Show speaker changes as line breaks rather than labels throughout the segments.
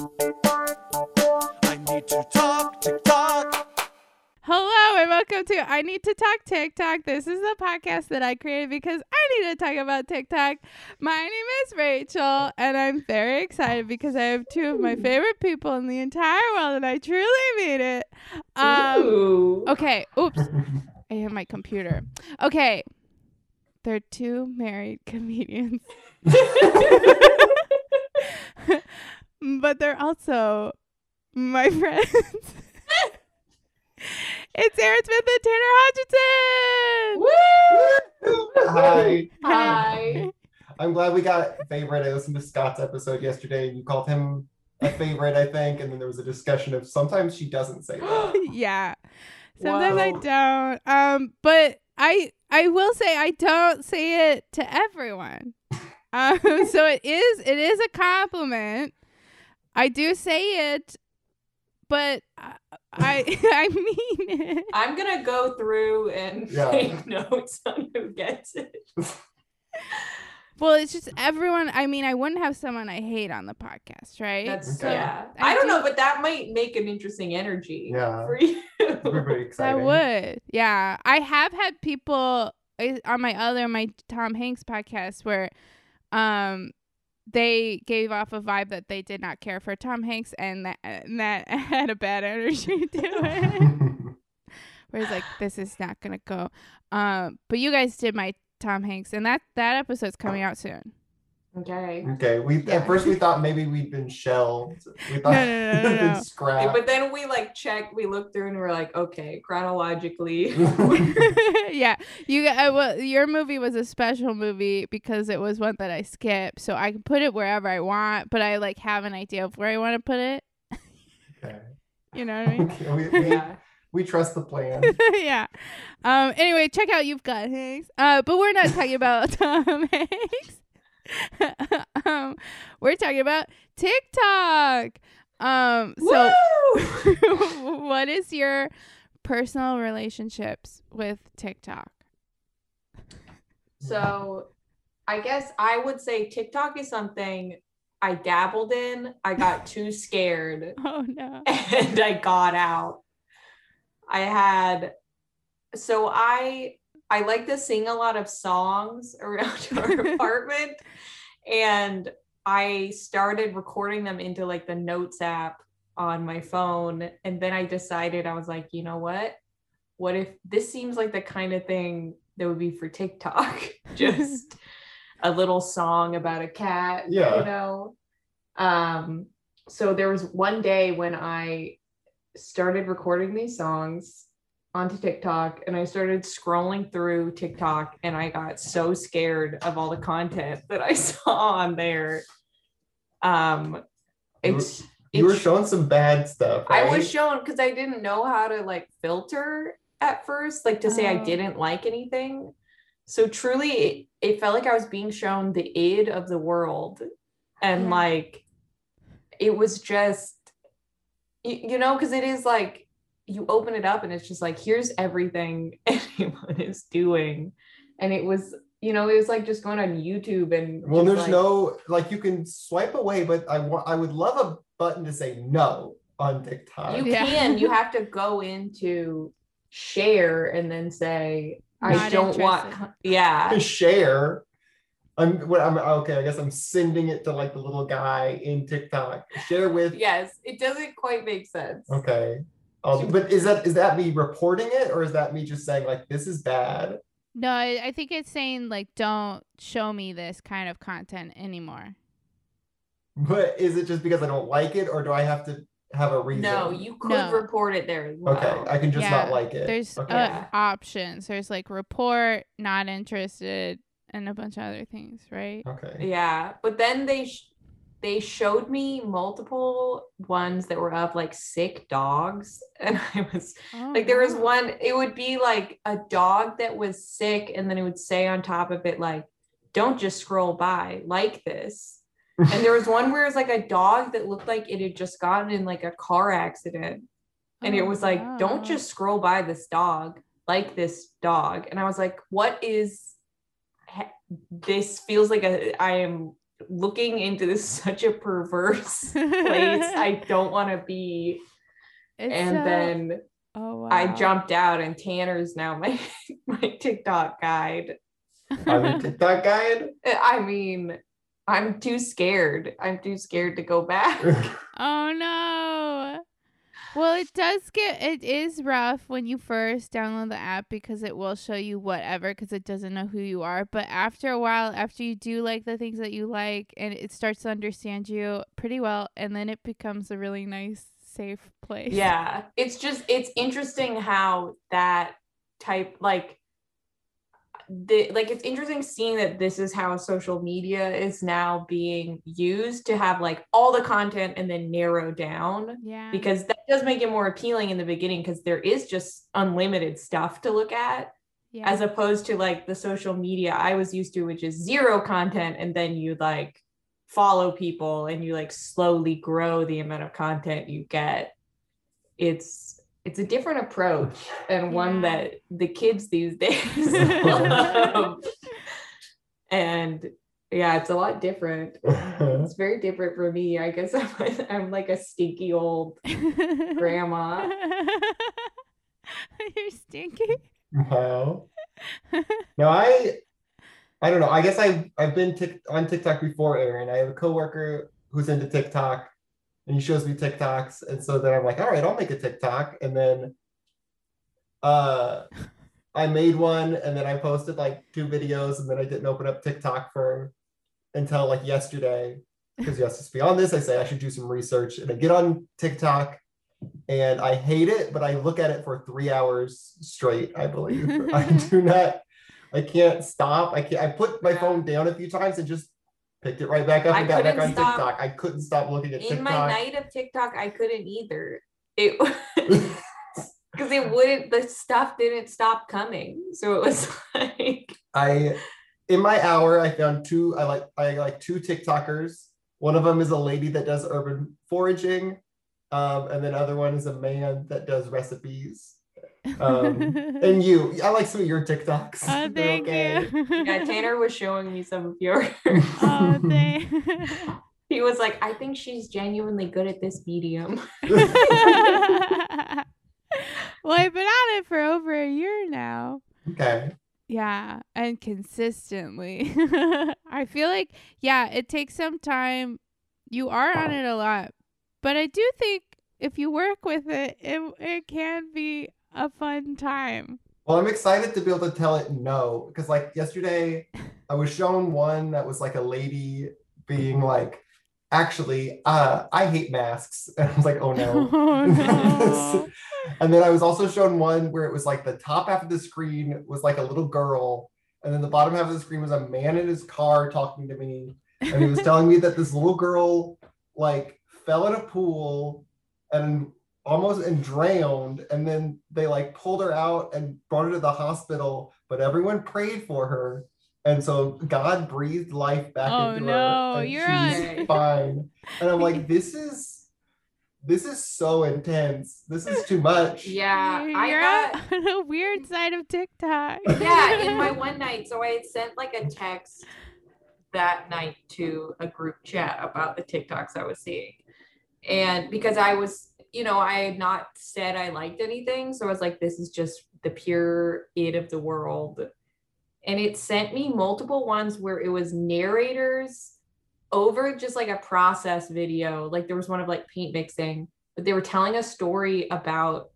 I need to talk TikTok.
Hello and welcome to I Need to Talk TikTok. This is the podcast that I created because I need to talk about TikTok. My name is Rachel and I'm very excited because I have two of my favorite people in the entire world and I truly mean it. Um,
Ooh.
okay, oops. I hit my computer. Okay. They're two married comedians. but they're also my friends. it's Aaron Smith and Tanner Hodgson.
Hi.
Hi.
I'm glad we got favorite. I listened to Scott's episode yesterday you called him a favorite, I think. And then there was a discussion of sometimes she doesn't say that.
yeah. Sometimes I don't. Um, but I I will say I don't say it to everyone. Um, so it is it is a compliment. I do say it, but I I, I mean it.
I'm gonna go through and
Yeah.
take notes on who gets it.
Well, it's just everyone. I mean, I wouldn't have someone I hate on the podcast, right?
That's
Okay.
yeah.
I
I, don't
do-
know, but that might make an interesting energy
Yeah.
for you.
Everybody
That would. Yeah. I have had people uh, on my other my Tom Hanks podcast where um they gave off a vibe that they did not care for Tom Hanks and that and that had a bad energy to it. where it's like this is not going to go. Um but you guys did my Tom Hanks and that that episode's coming out soon.
Okay.
okay. We
Yeah.
at first we thought maybe we'd been shelved. We thought
No, no, no, no,
we'd been
no.
scrapped.
But then we like checked, we looked through and we're like, okay, chronologically.
yeah, you got uh, well, your movie was a special movie because it was one that I skipped, so I can put it wherever I want, but I like have an idea of where I want to put it.
okay.
You know what I mean?
Okay, we, we,
yeah.
we trust the plan.
yeah. Um. Anyway, check out You've Got Hanks. Uh, but we're not talking about Tom Hanks. um, we're talking about TikTok. Um. So, what is your personal relationships with TikTok?
So I guess I would say TikTok is something I dabbled in. I got too scared
Oh no.
and I got out. I had so I I like to sing a lot of songs around our apartment and I started recording them into like the notes app on my phone and then I decided I was like, you know what? What if this seems like the kind of thing that would be for TikTok? Just a little song about a cat,
Yeah.
you know. Um so there was one day when I started recording these songs onto TikTok and I started scrolling through TikTok and I got so scared of all the content that I saw on there. Um it's
You were
it's-
showing some bad stuff.
I was shown because I didn't know how to like filter at first, like to say I
Oh.
didn't like anything. So truly, it, it felt like I was being shown the id of the world, and
Yeah.
like it was just, you, you know, because it is like you open it up and it's just like here's everything anyone is doing, and it was, you know, it was like just going on YouTube and
Well, there's
like-
no like you can swipe away, but I want I would love a button to say no on TikTok.
You
Yeah.
can. You have to go into share and then say, I don't want. Yeah.
to share. I'm what I'm okay. I guess I'm sending it to like the little guy in TikTok. Share with.
Yes. It doesn't quite make sense.
Okay. I'll, but is that is that me reporting it or is that me just saying like this is bad?
No, I, I think it's saying like don't show me this kind of content anymore.
But is it just because I don't like it or do I have to have a reason?
No, you could
No.
report it there well.
Okay, I can just not like it.
There's
okay.
uh, options. There's like report, not interested, and a bunch of other things, right?
okay.
Yeah. But then they, sh- they showed me multiple ones that were of like sick dogs. And I was
Oh,
like, there was one, it would be like a dog that was sick. And then it would say on top of it, like, don't just scroll by, like this. And there was one where it was like a dog that looked like it had just gotten in like a car accident. And it
Oh,
was like,
wow.
don't just scroll by this dog, like this dog. And I was like, what is this? Feels like a I am looking into this such a perverse place I don't want to be.
It's
and
so-
then
oh wow.
I jumped out, and Tanner's now my my TikTok guide.
On the TikTok guide.
Uh, I mean, I'm too scared. I'm too scared to go back.
Oh no. Well, it does get it is rough when you first download the app because it will show you whatever because it doesn't know who you are. But after a while, after you do like the things that you like and it starts to understand you pretty well, and then it becomes a really nice, safe place.
yeah it's just it's interesting how that type like the like it's interesting seeing that this is how social media is now being used to have like all the content and then narrow down
Yeah.
because that does make it more appealing in the beginning because there is just unlimited stuff to look at
yeah.
as opposed to like the social media I was used to, which is zero content, and then you like follow people and you like slowly grow the amount of content you get. It's it's a different approach and one that the kids these days love. And yeah, it's a lot different. It's very different for me. I guess I'm, I'm like a stinky old grandma.
You're stinky.
wow. No, I I don't know. I guess I I've been tic- on TikTok before, Aaron. I have a coworker who's into TikTok, and he shows me TikToks, and so then I'm like, all right, I'll make a TikTok, and then uh I made one, and then I posted like two videos, and then I didn't open up TikTok for until like yesterday because yes, to be on this, I say I should do some research, and I get on TikTok, and I hate it, but I look at it for three hours straight. I believe I do not. I can't stop. I can't. I put my phone down a few times and just picked it right back up
I
and got back
couldn't
on
stop.
TikTok. I couldn't stop looking at TikTok.
In my night of TikTok, I couldn't either. It because it wouldn't the stuff didn't stop coming. So it was like
I in my hour I found two. I like I like two TikTokers. One of them is a lady that does urban foraging, um, and then other one is a man that does recipes. Um, and you, I like some of your TikToks.
Oh, thank
okay.
you.
yeah, Tanner was showing me some of yours.
oh, thank.
he was like, I think she's genuinely good at this medium.
well, I've been on it for over a year now.
okay.
Yeah, and consistently. I feel like yeah, it takes some time. You are on it a lot, but I do think if you work with it, it it can be a fun time.
Well, I'm excited to be able to tell it no because, like, yesterday I was shown one that was like a lady being like, actually, uh, I hate masks. And I was like, oh no.
Oh, no.
and then I was also shown one where it was like the top half of the screen was like a little girl, and then the bottom half of the screen was a man in his car talking to me. And he was telling me that this little girl like fell in a pool and almost and drowned. And then they like pulled her out and brought her to the hospital, but everyone prayed for her. And so God breathed life back
Oh,
into
no,
her. And
you're
on-
fine. And I'm like, this is this is so intense. This is too much.
Yeah,
You're
I got
on a weird side of TikTok.
yeah, in my one night. So I had sent like a text that night to a group chat about the TikToks I was seeing. And because I was, you know, I had not said I liked anything. So I was like, this is just the pure it of the world. And it sent me multiple ones where it was narrators over just like a process video. Like there was one of like paint mixing, but they were telling a story about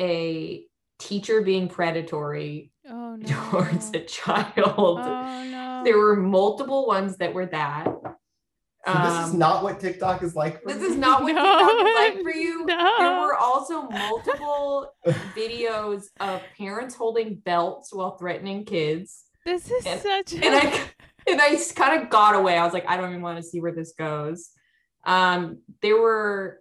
a teacher being predatory
Oh no.
towards a child.
Oh no.
There were multiple ones that were that.
So this is
Um,
not what TikTok is like. For
this
you?
is not what
No,
TikTok is like for you. There
no.
were also multiple videos of parents holding belts while threatening kids.
This is
and-
such.
And I and I kind of got away. I was like, I don't even want to see where this goes. Um, there were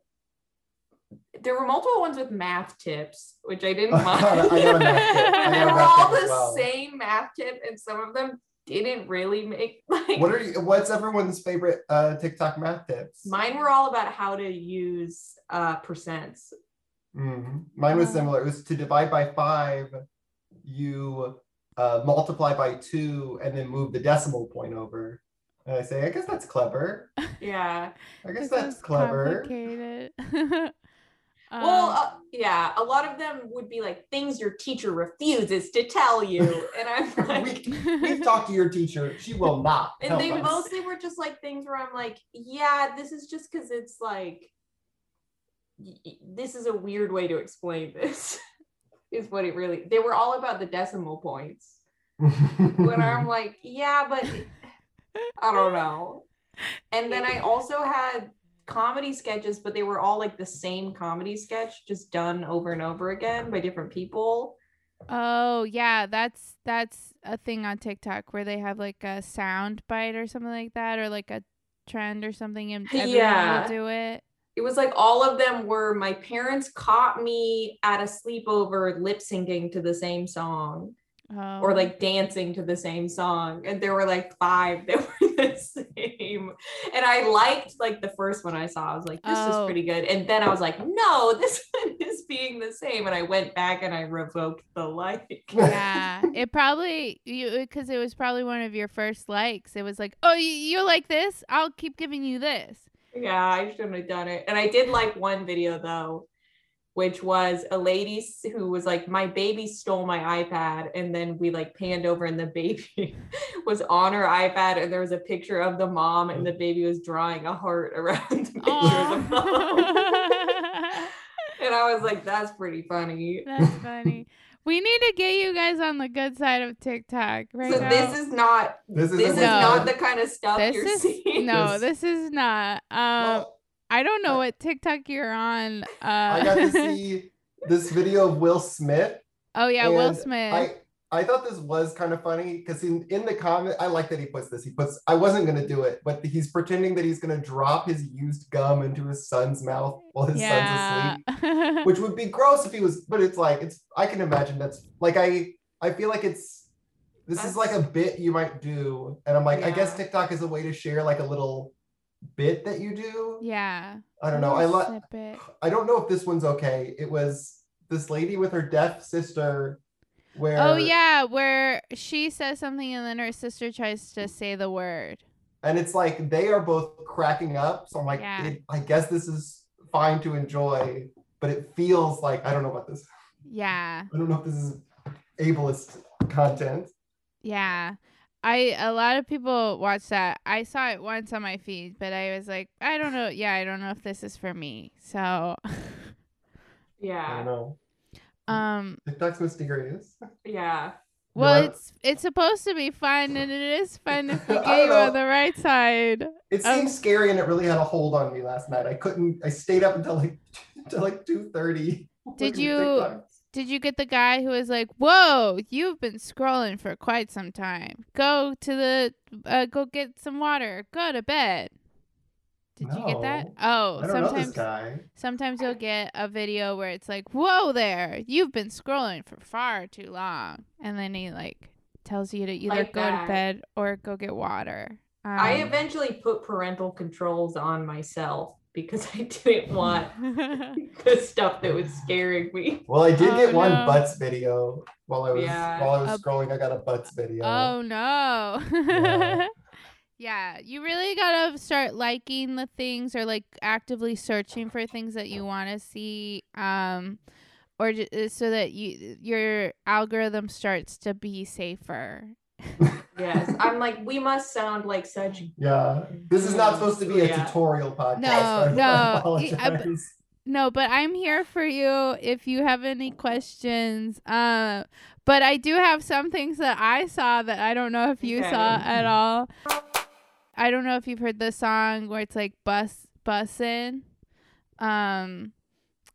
there were multiple ones with math tips, which I didn't
I
mind.
got math tip. I
they
got
were all the
well.
same math tip, and some of them didn't really make like
What are you, what's everyone's favorite uh, TikTok math tips?
mine were all about how to use uh percents.
Mm-hmm. Mine was
Oh.
similar. It was to divide by five, you uh, multiply by two, and then move the decimal point over. And I say, I guess that's clever.
Yeah.
I guess that's clever.
Complicated.
Well,
Um,
uh, yeah, a lot of them would be like things your teacher refuses to tell you, and I'm like,
we, we've talked to your teacher. She will not.
and they
us.
mostly were just like things where I'm like, yeah, this is just because it's like, y- y- this is a weird way to explain this. Is what it really. They were all about the decimal points. When I'm like, yeah, but I don't know. And then I also had comedy sketches, but they were all like the same comedy sketch, just done over and over again by different people.
oh yeah, that's that's a thing on TikTok where they have like a sound bite or something like that, or like a trend or something, and everyone
Yeah.
will do it.
It was like all of them were my parents caught me at a sleepover lip syncing to the same song
Oh.
or like dancing to the same song. And there were like five that were the same. And I liked like the first one I saw. I was like, this
Oh.
is pretty good. And then I was like, no, this one is being the same. And I went back and I revoked the like.
yeah, it probably you because it was probably one of your first likes. It was like, oh, you, you like this? I'll keep giving you this.
Yeah, I shouldn't have done it. And I did like one video though, which was a lady who was like, My baby stole my iPad. And then we like panned over and the baby was on her iPad and there was a picture of the mom and the baby was drawing a heart around the picture of the mom. And I was like, That's pretty funny.
That's funny. We need to get you guys on the good side of TikTok right
so
now.
this is not
This is
this is
No.
not the kind of stuff
this
you're
is
seeing.
no,
This-
this is not. Um,
Well,
I don't know
I-
what TikTok you're on. Uh,
I got to see this video of Will Smith.
oh yeah, Will Smith.
I I thought this was kind of funny because in, in the comment, I like that he puts this. He puts, I wasn't gonna do it, but he's pretending that he's gonna drop his used gum into his son's mouth while his son's asleep. which would be gross if he was but it's like it's i can imagine that's like i i feel like it's this is like a bit you might do and i'm like i guess tiktok is a way to share like a little bit that you do
yeah.
i don't know i
snippet.
i don't know if this one's okay it was this lady with her deaf sister Oh, where
Oh yeah, where she says something and then her sister tries to say the word.
and it's like they are both cracking up so i'm like
Yeah.
it, i guess this is fine to enjoy but it feels like i don't know about this
Yeah.
i don't know if this is ableist content
Yeah. I a lot of people watch that. I saw it once on my feed, but I was like, I don't know. Yeah, I don't know if this is for me. So,
I
Yeah.
don't know.
Um,
TikTok's mysterious.
Yeah.
well,
No,
it's it's supposed to be fun, and it is fun if you get you on the right side.
It
Um,
seemed scary and it really had a hold on me last night. I couldn't. I stayed up until like until like two thirty.
Did you- Did you get the guy who was like, "Whoa, you've been scrolling for quite some time. Go to the uh, go get some water. Go to bed." Did you get that? Oh,
I don't know this
sometimes. Sometimes you'll get a video where it's like, "Whoa there, you've been scrolling for far too long," and then he like tells you to either
Like
go
that.
to bed or go get water. Um,
I eventually put parental controls on myself because I didn't want the stuff that was scaring me.
Well, I did
Oh,
get one
no.
butts video while I was
Yeah.
while I was
A-
scrolling. I got a butts video.
oh no.
Yeah.
Yeah, you really gotta start liking the things or like actively searching for things that you want to see, um, or j- so that you your algorithm starts to be safer.
Yes, I'm like, we must sound like such.
Yeah, this is not supposed to be a
Yeah.
tutorial podcast.
No,
I- I
no, I- I- No, but I'm here for you if you have any questions. Uh, but I do have some things that I saw that I don't know if you
Okay.
saw at all. I don't know if you've heard the song where it's like bus bussin'. Um,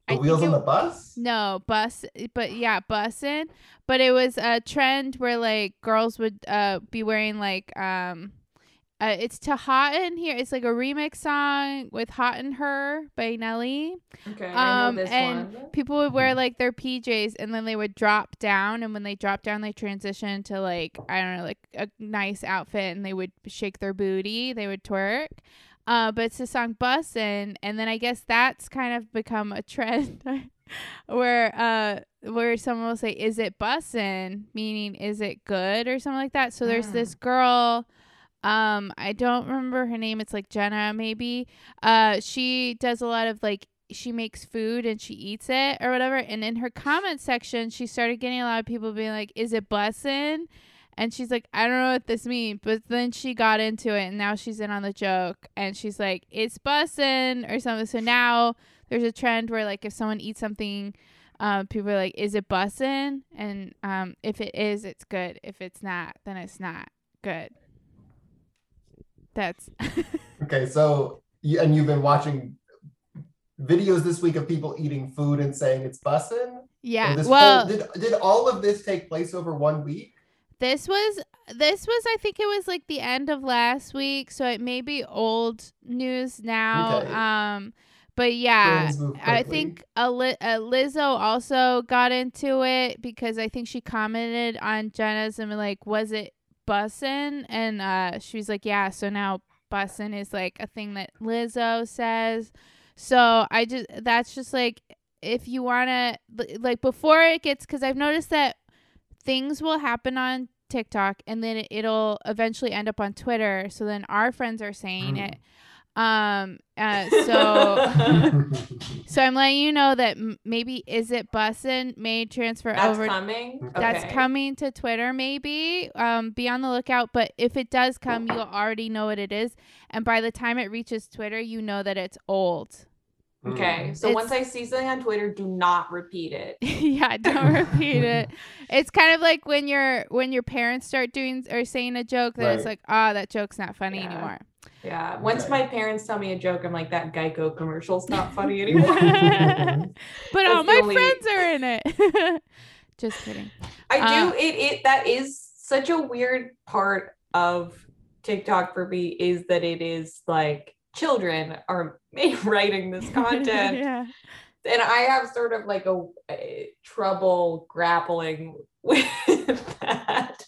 The
I
wheels on
it-
the bus.
no, bus, but yeah, bussin'. But it was a trend where like girls would uh be wearing like um, uh, it's to Hot in here. It's like a remix song with Hot in Her by Nelly.
Okay, I
Um,
know this
and
one.
People would wear like their PJs and then they would drop down, and when they drop down, they transition to like I don't know, like a nice outfit, and they would shake their booty, they would twerk. Uh, but it's the song "Bussin'," and then I guess that's kind of become a trend where uh where someone will say, "Is it bussin'?" meaning is it good or something like that. So there's
Mm.
this girl um I don't remember her name. It's like Jenna maybe. Uh she does a lot of like she makes food and she eats it or whatever. And in her comment section, she started getting a lot of people being like, "Is it bussin'?" And she's like, "I don't know what this means." But then she got into it, and now she's in on the joke, and she's like, "It's bussin'" or something. So now there's a trend where like if someone eats something. Um, people are like, "Is it bussin'?" And um, if it is, it's good. If it's not, then it's not good. That's
Okay, so you, and you've been watching videos this week of people eating food and saying it's bussin'?
yeah.
This
Well,
whole- did did all of this take place over one week?
This was this was I think it was like the end of last week, so it may be old news now.
Okay.
Um but yeah, I think a uh, Lizzo also got into it because I think she commented on Jenna's and like, was it bussin'? And uh, like, yeah. So now bussin' is like a thing that Lizzo says. So I just that's just like if you wanna like before it gets because I've noticed that things will happen on TikTok and then it- it'll eventually end up on Twitter. So then our friends are saying
Mm.
it. Um. Uh. So. So I'm letting you know that m- maybe is it bussin' may transfer
That's
over.
coming.
That's
Okay.
coming to Twitter, maybe. Um, be on the lookout. But if it does come, you'll already know what it is, and by the time it reaches Twitter, you know that it's old.
Okay. So
It's-
once I see something on Twitter, do not repeat it.
yeah, don't repeat it. It's kind of like when your when your parents start doing or saying a joke that it's like, ah, that joke's not funny
Yeah.
anymore.
Yeah. Once
Okay.
my parents tell me a joke, I'm like, that Geico commercial's not funny anymore.
but all my
only-
friends are in it. Just kidding.
I
Uh,
do it it that is such a weird part of TikTok for me is that it is like children are writing this content
yeah.
and I have sort of like a, a trouble grappling with that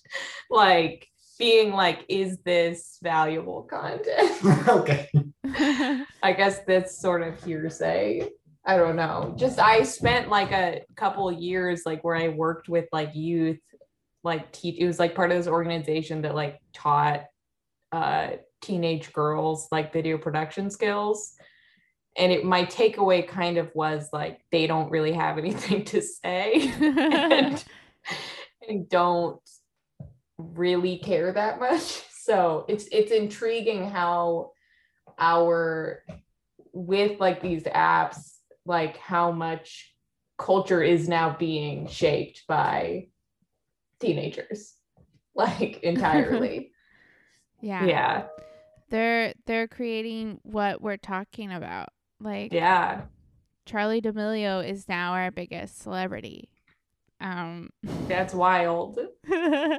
like being like is this valuable content
okay.
I guess that's sort of hearsay. I don't know. Just I spent like a couple years like where I worked with like youth, like teach. It was like part of this organization that like taught uh teenage girls like video production skills. And it my takeaway kind of was like they don't really have anything to say and, and don't really care that much. So it's it's intriguing how our with like these apps like how much culture is now being shaped by teenagers like entirely
yeah.
yeah
They're they're creating what we're talking about. Like
yeah
Charli D'Amelio is now our biggest celebrity. Um
that's wild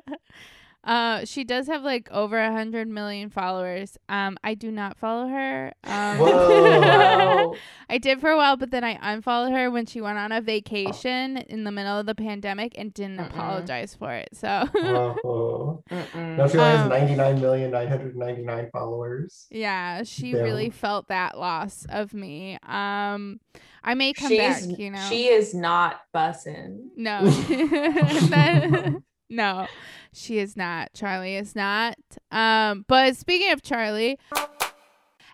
Uh, she does have like over a hundred million followers. Um, I do not follow her. Um,
Whoa.
I did for a while, but then I unfollowed her when she went on a vacation in the middle of the pandemic and didn't
Mm-mm.
apologize for it. So
Whoa.
Mm-mm.
Now she only has
Um,
99,999 followers.
yeah, she
Damn.
really felt that loss of me. Um, I may come
she's
back. You know,
she is not bussing.
No. That- no, she is not. Charli is not. Um, but speaking of Charli,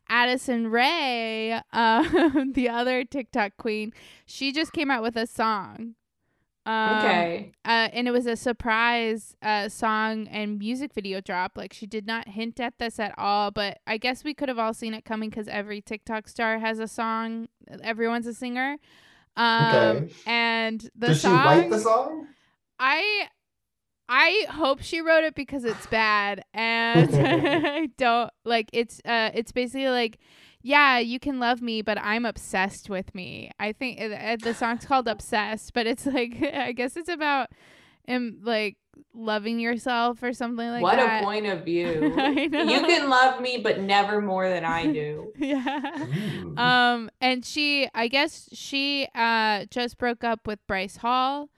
Addison Rae, uh, the other TikTok queen, she just came out with a song. Um,
okay
Uh, and it was a surprise uh, song and music video drop. Like she did not hint at this at all, but I guess we could have all seen it coming because every TikTok star has a song. Everyone's a singer. Um,
Okay.
And the
Does she write the song?
I I hope she wrote it because it's bad and I don't like it's uh it's basically like yeah, you can love me, but I'm obsessed with me. I think uh, the song's called Obsessed, but it's like I guess it's about um like loving yourself or something like
what
that.
What a point of view
I know.
you can love me but never more than i do
yeah.
Ooh.
Um, and she, I guess she uh just broke up with Bryce Hall.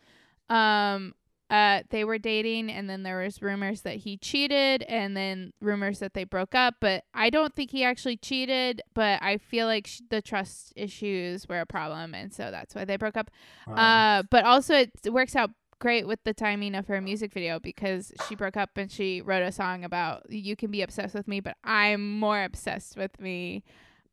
Um, uh, they were dating, and then there was rumors that he cheated, and then rumors that they broke up. But I don't think he actually cheated. But I feel like sh- the trust issues were a problem, and so that's why they broke up.
Wow.
Uh, but also it works out great with the timing of her music video because she broke up and she wrote a song about you can be obsessed with me, but I'm more obsessed with me.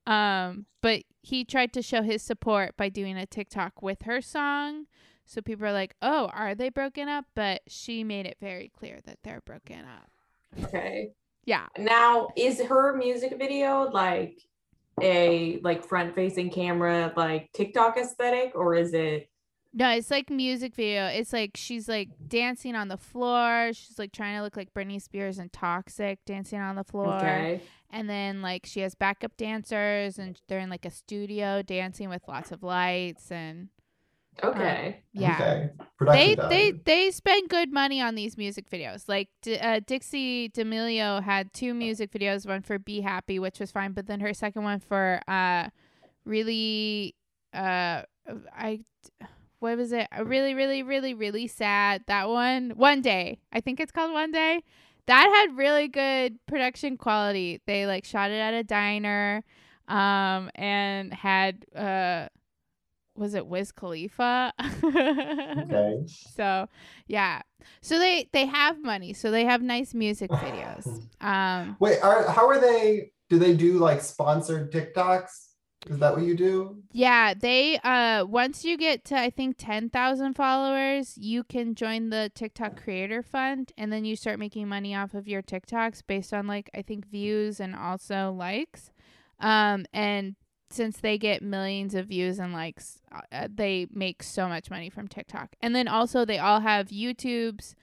Um, but he tried to show his support by doing a TikTok with her song. So people are like, "Oh, are they broken up?" But she made it very clear that they're broken up.
Okay.
Yeah.
Now, is her music video like a like front facing camera like TikTok aesthetic or is it
No, it's like music video. It's like she's like dancing on the floor. She's like trying to look like Britney Spears and Toxic dancing on the floor.
okay?
And then like she has backup dancers and they're in like a studio dancing with lots of lights and
Okay.
yeah.
Okay.
They
Production
they
value.
they spend good money on these music videos. Like D- uh, Dixie D'Amelio had two music videos, one for "Be Happy," which was fine, but then her second one for uh, really uh, I what was it? A really really really really sad. That one, one day. I think it's called One Day. That had really good production quality. They like shot it at a diner, um, and had uh, was it Wiz Khalifa?
Okay.
So yeah. So they they have money. So they have nice music videos. Um
Wait, are how are they? Do they do like sponsored TikToks? Is that what you do?
yeah, they uh once you get to I think 10,000 followers, you can join the TikTok creator fund and then you start making money off of your TikToks based on like I think views and also likes. Um and since they get millions of views and likes, uh, they make so much money from TikTok. And then also they all have YouTubes.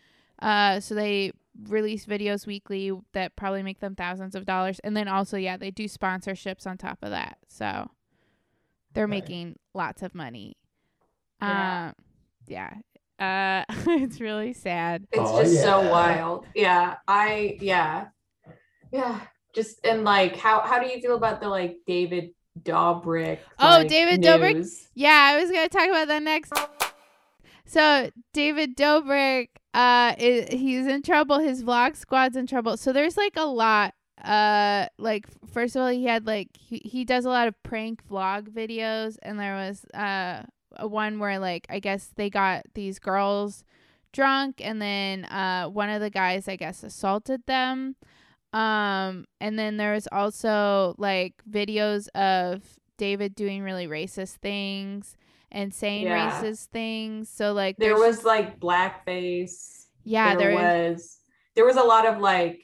Uh, so they release videos weekly that probably make them thousands of dollars. And then also, yeah, they do sponsorships on top of that. So they're
Okay.
making lots of money.
Yeah.
Um, yeah. Uh, it's really sad.
It's
Oh,
just so wild. Yeah. I yeah. Yeah. Just and like how how do you feel about the like David Dobrik?
Oh, David Dobrik? Yeah, I was gonna talk about that next. So David Dobrik, uh, is, he's in trouble. His vlog squad's in trouble. So there's like a lot. Uh, like first of all, he had like he, he does a lot of prank vlog videos, and there was uh one where like I guess they got these girls drunk, and then uh one of the guys I guess assaulted them. Um, and then there's also like videos of David doing really racist things and saying
Yeah.
racist things. So like
There was like blackface.
yeah,
there,
there is
was there was a lot of like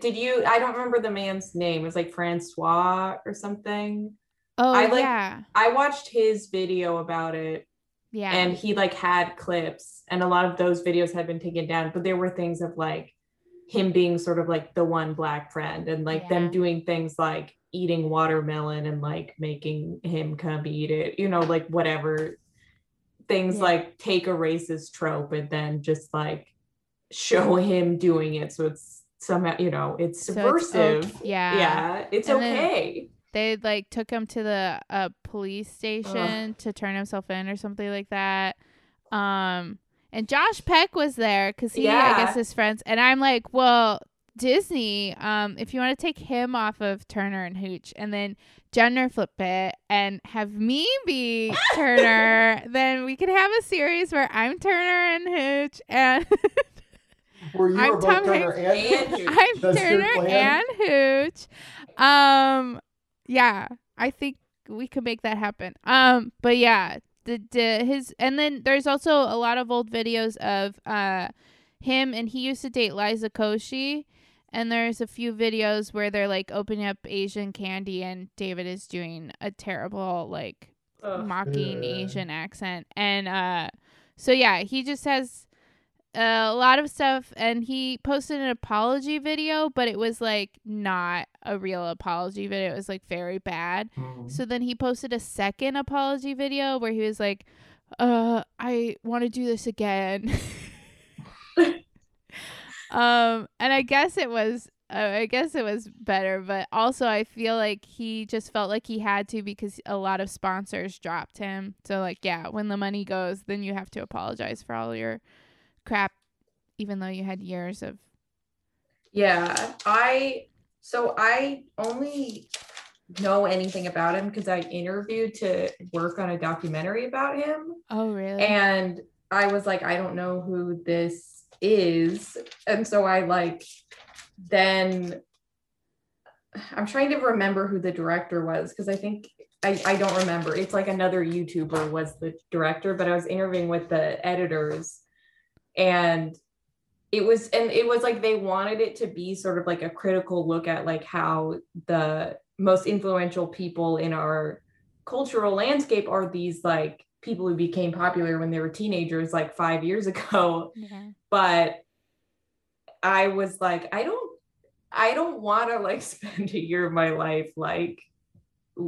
did you I don't remember the man's name. It was like Francois or something.
oh
I like-
yeah
I watched his video about it
yeah
and he like had clips and a lot of those videos had been taken down but there were things of like him being sort of like the one black friend and like
Yeah.
them doing things like eating watermelon and like making him come eat it you know like whatever things
Yeah.
like take a racist trope and then just like show him doing it. So it's somehow you know it's
So it's
subversive.
ok- yeah.
Yeah it's
And
okay
they like took him to the uh police station to turn himself in or something like that. Um and josh peck was there because he i guess is friends and i'm like well disney um if you want to take him off of turner and hooch and then gender flip it and have me be turner then we could have a series where i'm turner and hooch and
Were you
I'm
were both
Tom
Turner
Hanks
and
and Hooch.
I'm
That's
Turner and Hooch. Um, yeah, I think we could make that happen. Um, but yeah, the, the his and then there's also a lot of old videos of uh him and he used to date Liza Koshy. And there's a few videos where they're like opening up Asian candy, and David is doing a terrible like
Ugh.
mocking
Yeah.
Asian accent. And uh so yeah, he just has a lot of stuff and he posted an apology video, but it was like not a real apology video. It was like very bad.
Hmm.
So then he posted a second apology video where he was like, "Uh, I want to do this again." um, and I guess it was uh, I guess it was better, but also I feel like he just felt like he had to because a lot of sponsors dropped him. So like, yeah, when the money goes, then you have to apologize for all your crap even though you had years of
Yeah, I so I only know anything about him because I interviewed to work on a documentary about him.
Oh, really?
And I was like, I don't know who this is. And so I like then I'm trying to remember who the director was because I think I, I don't remember. It's like another YouTuber was the director, but I was interviewing with the editors and it was and it was like they wanted it to be sort of like a critical look at like how the most influential people in our cultural landscape are these like people who became popular when they were teenagers like 5 years ago
Yeah.
but I was like, I don't, I don't want to like spend a year of my life like uh,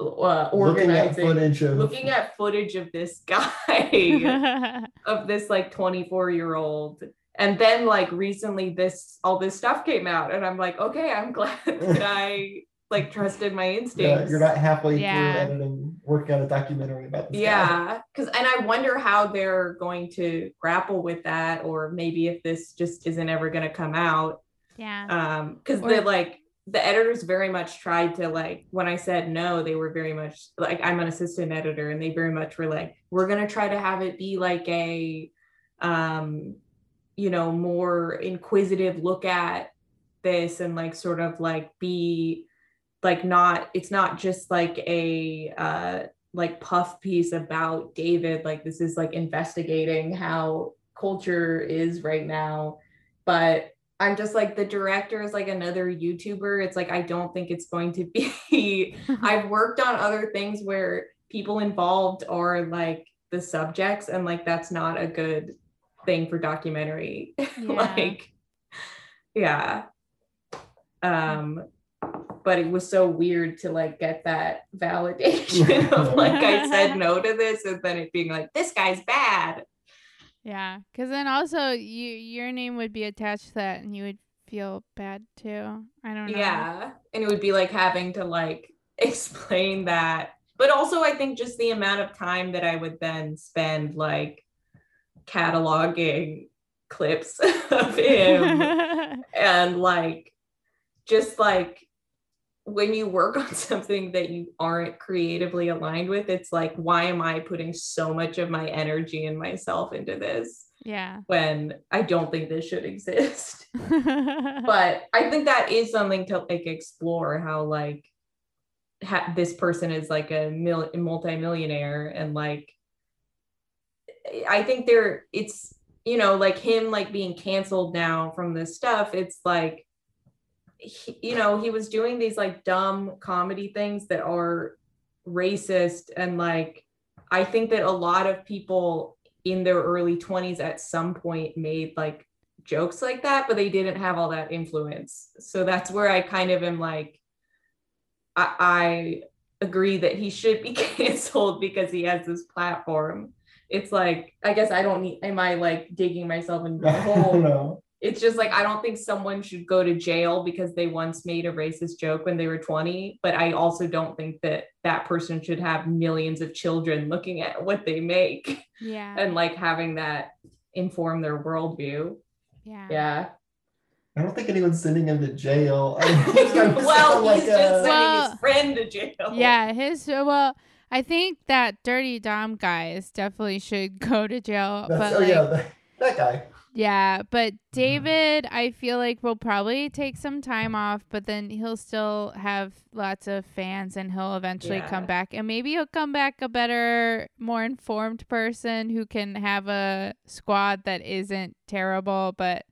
Looking at
organizing,
footage of
looking at footage of this guy, of this like 24 year old. And then like recently this all this stuff came out and I'm like, okay, I'm glad that I like trusted my
yeah,
instincts.
you're not halfway
Yeah.
through editing, working on a documentary about this.
yeah because and i wonder how they're going to grapple with that or maybe if this just isn't ever going to come out
yeah.
um because
Or-
the like the editors very much tried to like when i said no they were very much like i'm an assistant editor and they very much were like we're going to try to have it be like a um you know more inquisitive look at this and like sort of like be like not it's not just like a uh like puff piece about david like this is like investigating how culture is right now. But i'm just like the director is like another youtuber. It's like i don't think it's going to be i've worked on other things where people involved are like the subjects and like that's not a good thing for documentary. Like yeah. Um but it was so weird to like get that validation of like i said no to this and then it being like this guy's bad.
Yeah, because then also you your name would be attached to that, and you would feel bad too. I don't know.
yeah and it would be like having to like explain that. But also i think just the amount of time that i would then spend like cataloging clips of him and like just like when you work on something that you aren't creatively aligned with it's like why am i putting so much of my energy and myself into this
yeah.
when i don't think this should exist but i think that is something to like explore how like ha- this person is like a mil- multi-millionaire and like i think there it's you know like him like being canceled now from this stuff it's like he, you know he was doing these like dumb comedy things that are racist and like i think that a lot of people in their early 20s at some point made like jokes like that but they didn't have all that influence. So that's where i kind of am like i, I agree that he should be canceled because he has this platform it's like i guess i don't need am i like digging myself into a
I
hole
don't know.
it's just like I don't think someone should go to jail because they once made a racist joke when they were 20, but I also don't think that that person should have millions of children looking at what they make
yeah.
and like having that inform their worldview.
yeah.
Yeah.
I don't think anyone's sending him to jail. I think
well,
like
he's just
a-
sending
Well-
his friend to jail.
Yeah, his well, I think that Durte Dom guys definitely should go to jail.
That's,
but
oh
like,
yeah, that, that guy.
yeah, but David, I feel like will probably take some time off, but then he'll still have lots of fans, and he'll eventually come back, and maybe he'll come back a better, more informed person who can have a squad that isn't terrible. But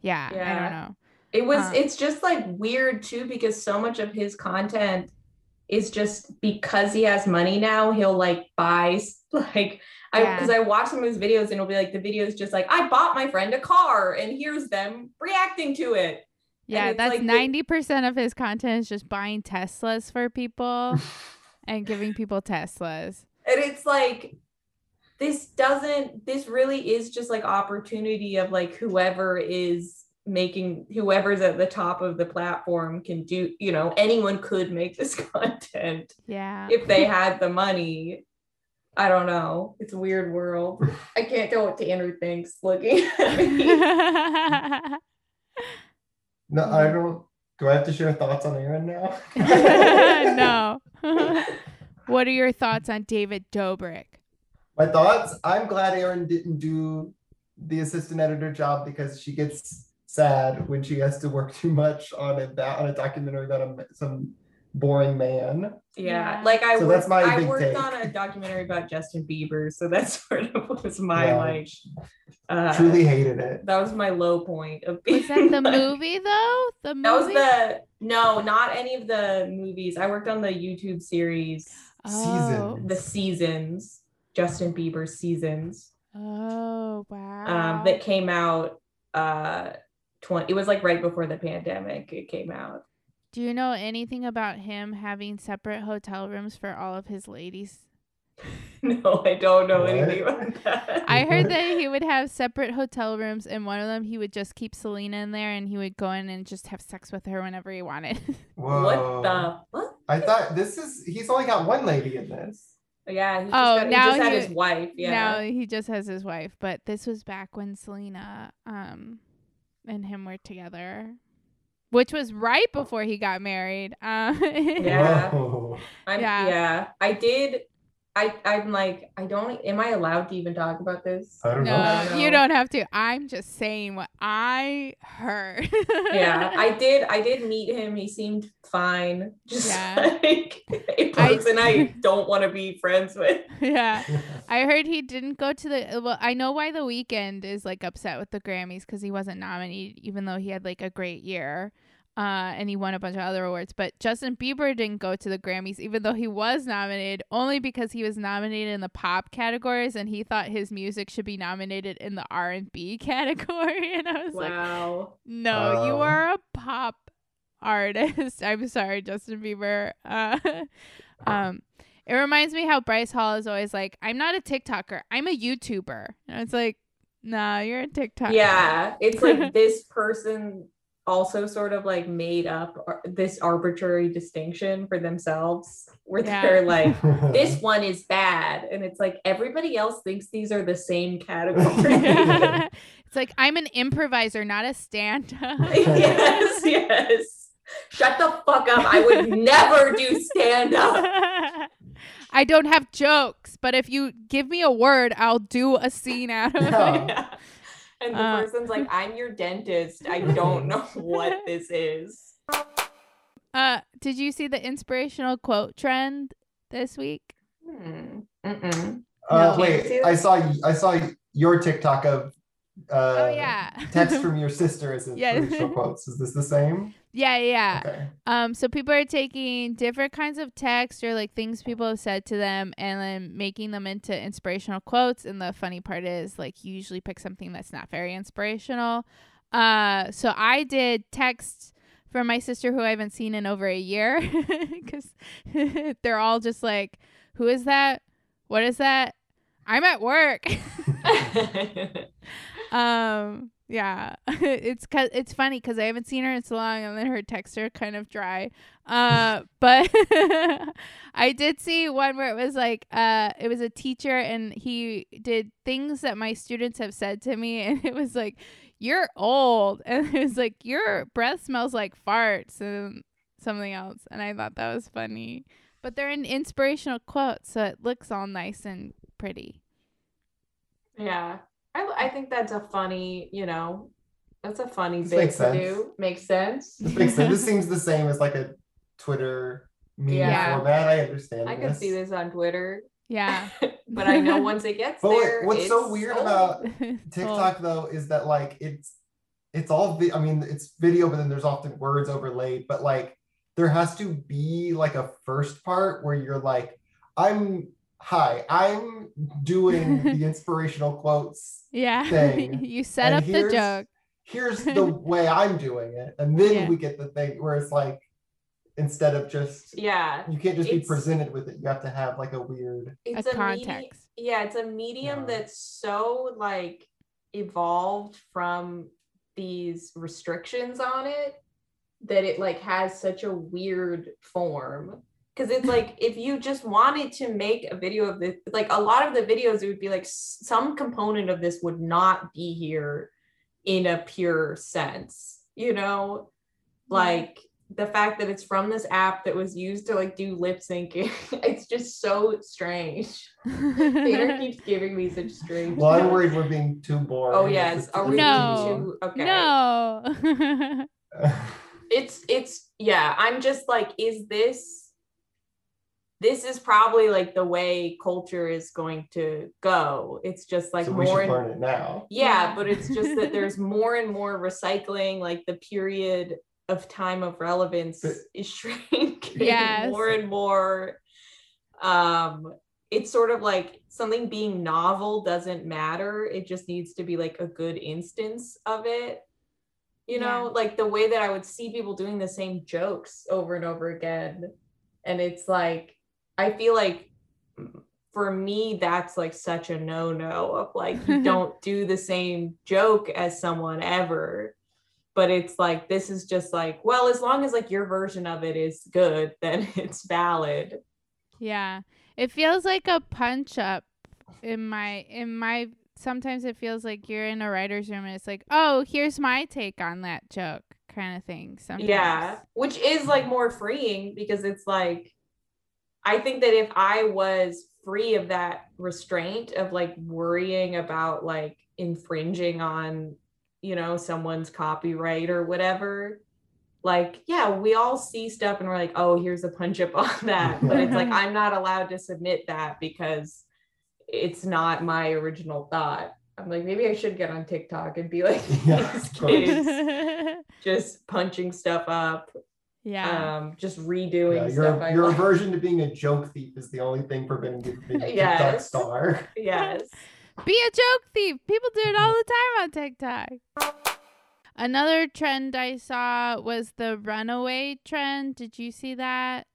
yeah, I don't know.
It was
Uh.
it's just like weird too because so much of his content is just because he has money now, he'll like buy like I
Yeah.
because I watch some of his videos and it'll be like the video is just like I bought my friend a car and here's them reacting to it.
Yeah, that's
like
ninety percent of his content is just buying Teslas for people and giving people Teslas.
And it's like this doesn't this really is just like opportunity of like whoever is making whoever's at the top of the platform can do you know anyone could make this content
Yeah.
if they had the money. I don't know. It's a weird world. I can't tell what Tanner thinks looking at me.
No, I don't. Do I have to share thoughts on Aaron now?
no. what are your thoughts on David Dobrik?
My thoughts. I'm glad aaron didn't do the assistant editor job because she gets sad when she has to work too much on a ba- on a documentary about a, some boring man.
Yeah,
Yeah.
like I
So
worked,
that's my
I
big
worked
take.
on a documentary about Justin Bieber, so that's sort of was my
Yeah.
like uh
Truly hated it.
that was my low point of
Was
being
that the
like-
movie though? The movie.
That was the no, not any of the movies. I worked on the YouTube series,
oh.
the seasons, Justin Bieber seasons,
Oh wow.
um, that came out uh 20 it was like right before the pandemic it came out.
Do you know anything about him having separate hotel rooms for all of his ladies?
No, I don't know
What?
anything about that.
I heard that he would have separate hotel rooms, and one of them he would just keep Selena in there, and he would go in and just have sex with her whenever he wanted.
Whoa.
what the what?
I thought this is he's only got one lady in this.
Yeah, he just,
Oh,
got, he just had
he-
his wife. Yeah.
Now he just has his wife, but this was back when Selena um and him were together, which was right before he got married. Uh,
Yeah. I'm,
Yeah.
yeah. I did. I I'm like I don't. Am I allowed to even talk about this?
I don't
no,
know.
know.
you don't have to. I'm just saying what I heard.
yeah, I did. I did meet him. He seemed fine. Just
Yeah.
like a
I-
person I, don't want to be friends with.
yeah. I heard he didn't go to the. Well, I know why the Weeknd is like upset with the Grammys because he wasn't nominated, even though he had like a great year, uh, and he won a bunch of other awards. But Justin Bieber didn't go to the Grammys, even though he was nominated, only because he was nominated in the pop categories, and he thought his music should be nominated in the R and B category. And I was like,
Wow.
no, you
Oh.
are a pop artist. I'm sorry, Justin Bieber. Uh, um, it reminds me how Bryce Hall is always like, I'm not a TikToker, I'm a YouTuber. And it's like, nah, you're a TikToker.
Yeah, it's like this person also sort of like made up this arbitrary distinction for themselves, where
Yeah.
they're like. this one is bad and it's like everybody else thinks these are the same category
it's like I'm an improviser, not a stand-up.
yes yes shut the fuck up i would never do stand up
I don't have jokes, but if you give me a word, I'll do a scene out of
Yeah.
it.
And the
Uh.
person's like i'm your dentist i don't know what this is
Uh, did you see the inspirational quote trend this week?
Hmm.
Uh,
No.
wait, I saw I saw your TikTok of uh,
oh yeah.
text from your sister as
Yeah.
inspirational quotes. Is this the same?
Yeah, yeah.
Okay.
Um, so people are taking different kinds of text or like things people have said to them and then making them into inspirational quotes. And the funny part is like you usually pick something that's not very inspirational. Uh, so I did text from my sister who I haven't seen in over a year because they're all just like, "Who is that? What is that? I'm at work." um yeah. It's cause it's funny because i haven't seen her in so long and then her texts are kind of dry. Uh but i did see one where it was like uh it was a teacher and he did things that my students have said to me and it was like you're old. And it was like your breath smells like farts and something else. And i thought that was funny. But they're an inspirational quote so it looks all nice and pretty.
Yeah I, I think that's a funny you know that's a funny
This
bit
makes
to
sense.
do makes sense
This makes sense. This seems the same as like a Twitter meme
Yeah.
format. I understand.
i could see this on twitter
yeah
but I know once it gets
But
there,
what's so weird
sold.
about TikTok though is that like it's it's all vi- I mean it's video, but then there's often words overlaid. But like there has to be like a first part where you're like, I'm hi, I'm doing the inspirational quotes.
Yeah.
thing.
you set up the joke.
Here's the way I'm doing it, and then
Yeah.
we get the thing where it's like instead of just
yeah
you can't just be presented with it. You have to have like a weird.
it's
a
a, medi-
context.
yeah it's a medium
Yeah.
that's so like evolved from these restrictions on it that it like has such a weird form because it's like if you just wanted to make a video of this like a lot of the videos it would be like some component of this would not be here in a pure sense you know like the fact that it's from this app that was used to like do lip syncing. It's just so strange. Taylor keeps giving me such strange.
Well, I'm worried we're being too boring.
Oh yes, are we
No.
too okay?
No.
It's it's yeah. I'm just like, is this? This is probably like the way culture is going to go. It's just like
so we
more
should
and
learn it now.
Yeah,
Yeah.
but it's just that there's more and more recycling, like the period of time of relevance
But-
is shrinking
Yes.
more and more. Um, it's sort of like something being novel doesn't matter. It just needs to be like a good instance of it. You know,
Yeah.
like the way that I would see people doing the same jokes over and over again. And it's like, I feel like for me, that's like such a no no of like, you don't do the same joke as someone ever. But it's like, this is just like, well, as long as like your version of it is good, then it's valid.
yeah. It feels like a punch up in my in my sometimes it feels like you're in a writer's room and it's like, "Oh, here's my take on that joke." kind of thing. Sometimes.
Yeah, which is like more freeing because it's like I think that if I was free of that restraint of like worrying about like infringing on, you know, someone's copyright or whatever, like yeah, we all see stuff and we're like, "Oh, here's a punch up on that." But it's like I'm not allowed to submit that because it's not my original thought. I'm like, maybe I should get on TikTok and be like
Yeah,
these kids just punching stuff up,
yeah.
um, just redoing
Yeah,
stuff.
your
I
your
like.
aversion to being a joke thief is the only thing preventing you from being a TikTok star.
yes.
Be a joke thief. People do it all the time on TikTok. Another trend I saw was the runaway trend. Did you see that?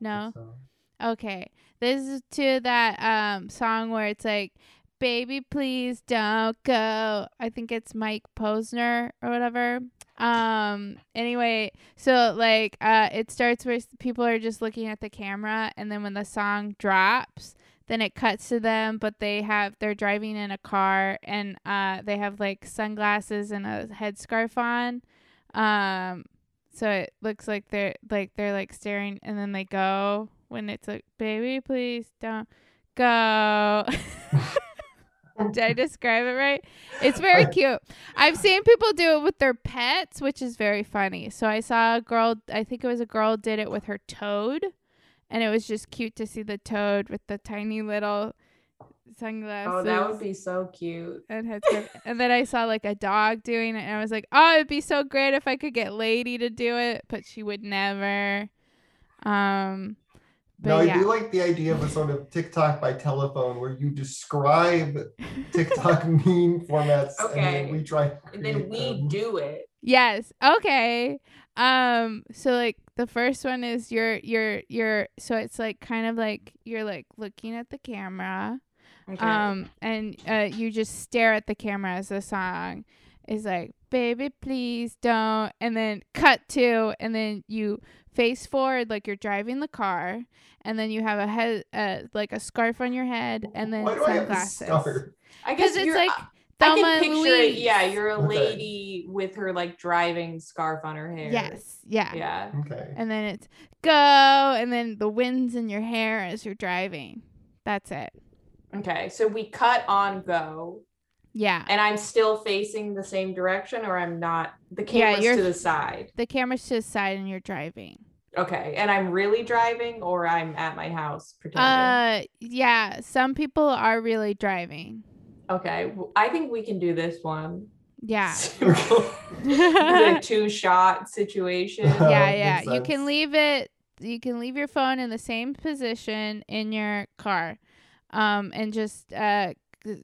No.
So,
Okay. This is to that um song where it's like baby please don't go. I think it's Mike Posner or whatever. Um anyway, so like uh it starts where people are just looking at the camera and then when the song drops, then it cuts to them but they have they're driving in a car and uh they have like sunglasses and a headscarf on. Um so it looks like they're like they're like staring and then they go when it's like baby please don't go did i describe it right it's very cute i've seen people do it with their pets which is very funny so i saw a girl i think it was a girl did it with her toad and it was just cute to see the toad with the tiny little sunglasses
Oh, that would be so cute.
and headscarf. and then I saw like a dog doing it, and I was like, "Oh, it'd be so great if I could get Lady to do it," but she would never. Um, but
no, I
yeah,
do like the idea of a sort of TikTok by telephone where you describe TikTok meme formats and
Okay.
then we try
And then we
them.
do it.
yes, okay. Um, so like the first one is you're you're you're so it's like kind of like you're like looking at the camera.
Okay.
Um, and uh, you just stare at the camera as the song is like, baby, please don't. And then cut to, and then you face forward like you're driving the car, and then you have a head, uh, like a scarf on your head, and then
Why do I have this
sunglasses.
scarf?
I guess
Because it's
you're,
like
I can
and
picture it. Yeah, you're a
Okay.
lady with her like driving scarf on her hair.
Yes, yeah.
Yeah.
Okay.
And then it's go, and then the wind's in your hair as you're driving. That's it.
Okay. So we cut on go,
Yeah.
and I'm still facing the same direction, or I'm not. The
Yeah,
camera's
you're-
to the side.
The camera's to the side, and you're driving.
Okay. And I'm really driving, or I'm at my house pretending.
Uh, yeah. Some people are really driving.
okay. I think we can do this one.
Yeah.
It's a two shot situation.
Yeah, yeah. You can leave it. You can leave your phone in the same position in your car, um, and just uh, g-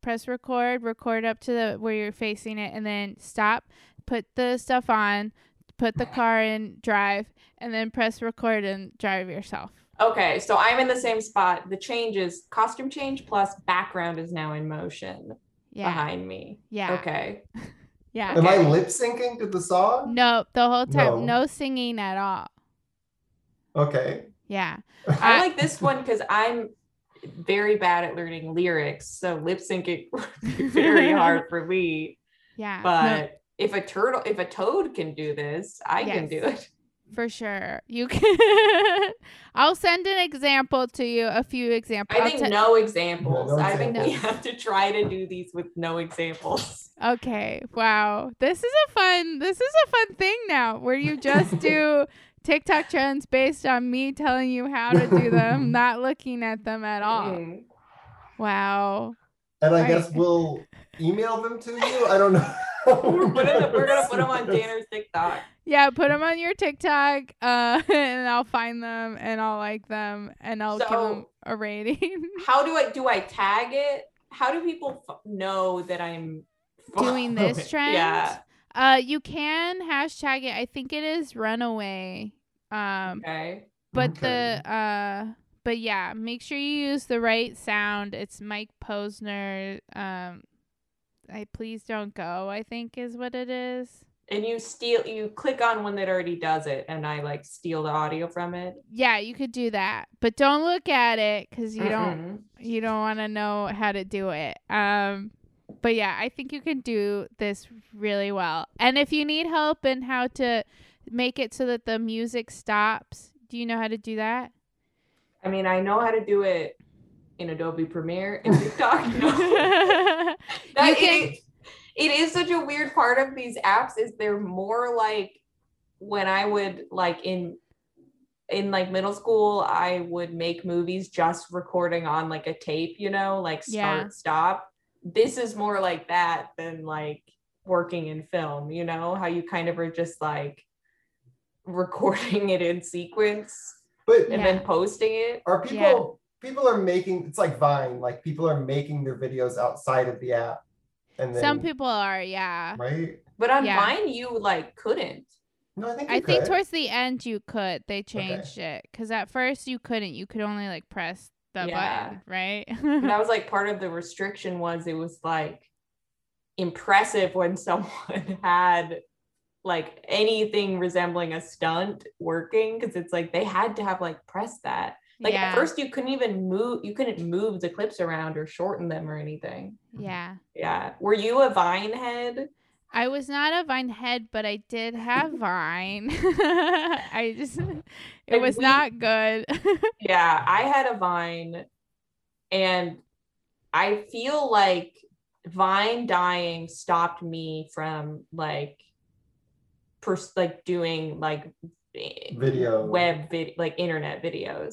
press record. Record up to the where you're facing it, and then stop. Put the stuff on. Put the car in drive, and then press record and drive yourself.
Okay, so I'm in the same spot. The change is costume change plus background is now in motion
Yeah,
behind me.
yeah,
Okay.
yeah.
Am I lip syncing to the song?
No, the whole time,
No.
no singing at all.
Okay.
Yeah.
I
I-
like this one because I'm very bad at learning lyrics. So lip syncing very hard for me.
Yeah. no-
But if a turtle, if a toad can do this, I can do it.
For sure. You can I'll send an example to you, a few examples.
I think
te-
no examples.
no
I think we have to try to do these with no examples.
Okay. Wow. This is a fun this is a fun thing now where you just do TikTok trends based on me telling you how to do them, not looking at them at all.
Mm.
Wow.
And I
Right.
guess we'll email them to you. I don't know.
We're, putting, we're gonna put them on Tanner's TikTok.
Yeah, put them on your TikTok, uh, and I'll find them and I'll like them and I'll give them a rating.
How do I do? I tag it. How do people f- know that I'm
Doing this trend?
Yeah.
Uh, you can hashtag it. I think it is runaway. Um,
Okay.
but
Okay.
the uh, but yeah, make sure you use the right sound. It's Mike Posner. Um, I please don't go. I think is what it is.
And you steal. You click on one that already does it, and I like steal the audio from it.
Yeah, you could do that, but don't look at it because you don't you don't want to know how to do it. Um, but yeah, I think you can do this really well. And if you need help in how to make it so that the music stops, do you know how to do that?
I mean, I know how to do it in Adobe Premiere and TikTok. No.
you
That
can.
it, it is such a weird part of these apps is they're more like when I would like in in like middle school I would make movies just recording on like a tape, you know, like start
Yeah.
stop. This is more like that than like working in film, you know, how you kind of are just like recording it in sequence
But
and
Yeah.
then posting it.
are people
Yeah.
people are making it's like Vine, like people are making their videos outside of the app. And then
Some people are, yeah.
right?
But on
Yeah.
Vine you like couldn't.
No, I think you
I think towards the end you could. They changed it because at first you couldn't. You could only like press the
Yeah.
button, right?
And that was like part of the restriction was it was like impressive when someone had like anything resembling a stunt working because it's like they had to have like press that like
yeah.
at first you couldn't even move you couldn't move the clips around or shorten them or anything
yeah.
yeah were you a vine head
I was not a Vine head, but I did have Vine. I just, it
Like,
was
we-
not good.
yeah i had a vine and i feel like vine dying stopped me from like pers- like doing like eh,
Video.
web vid- like internet videos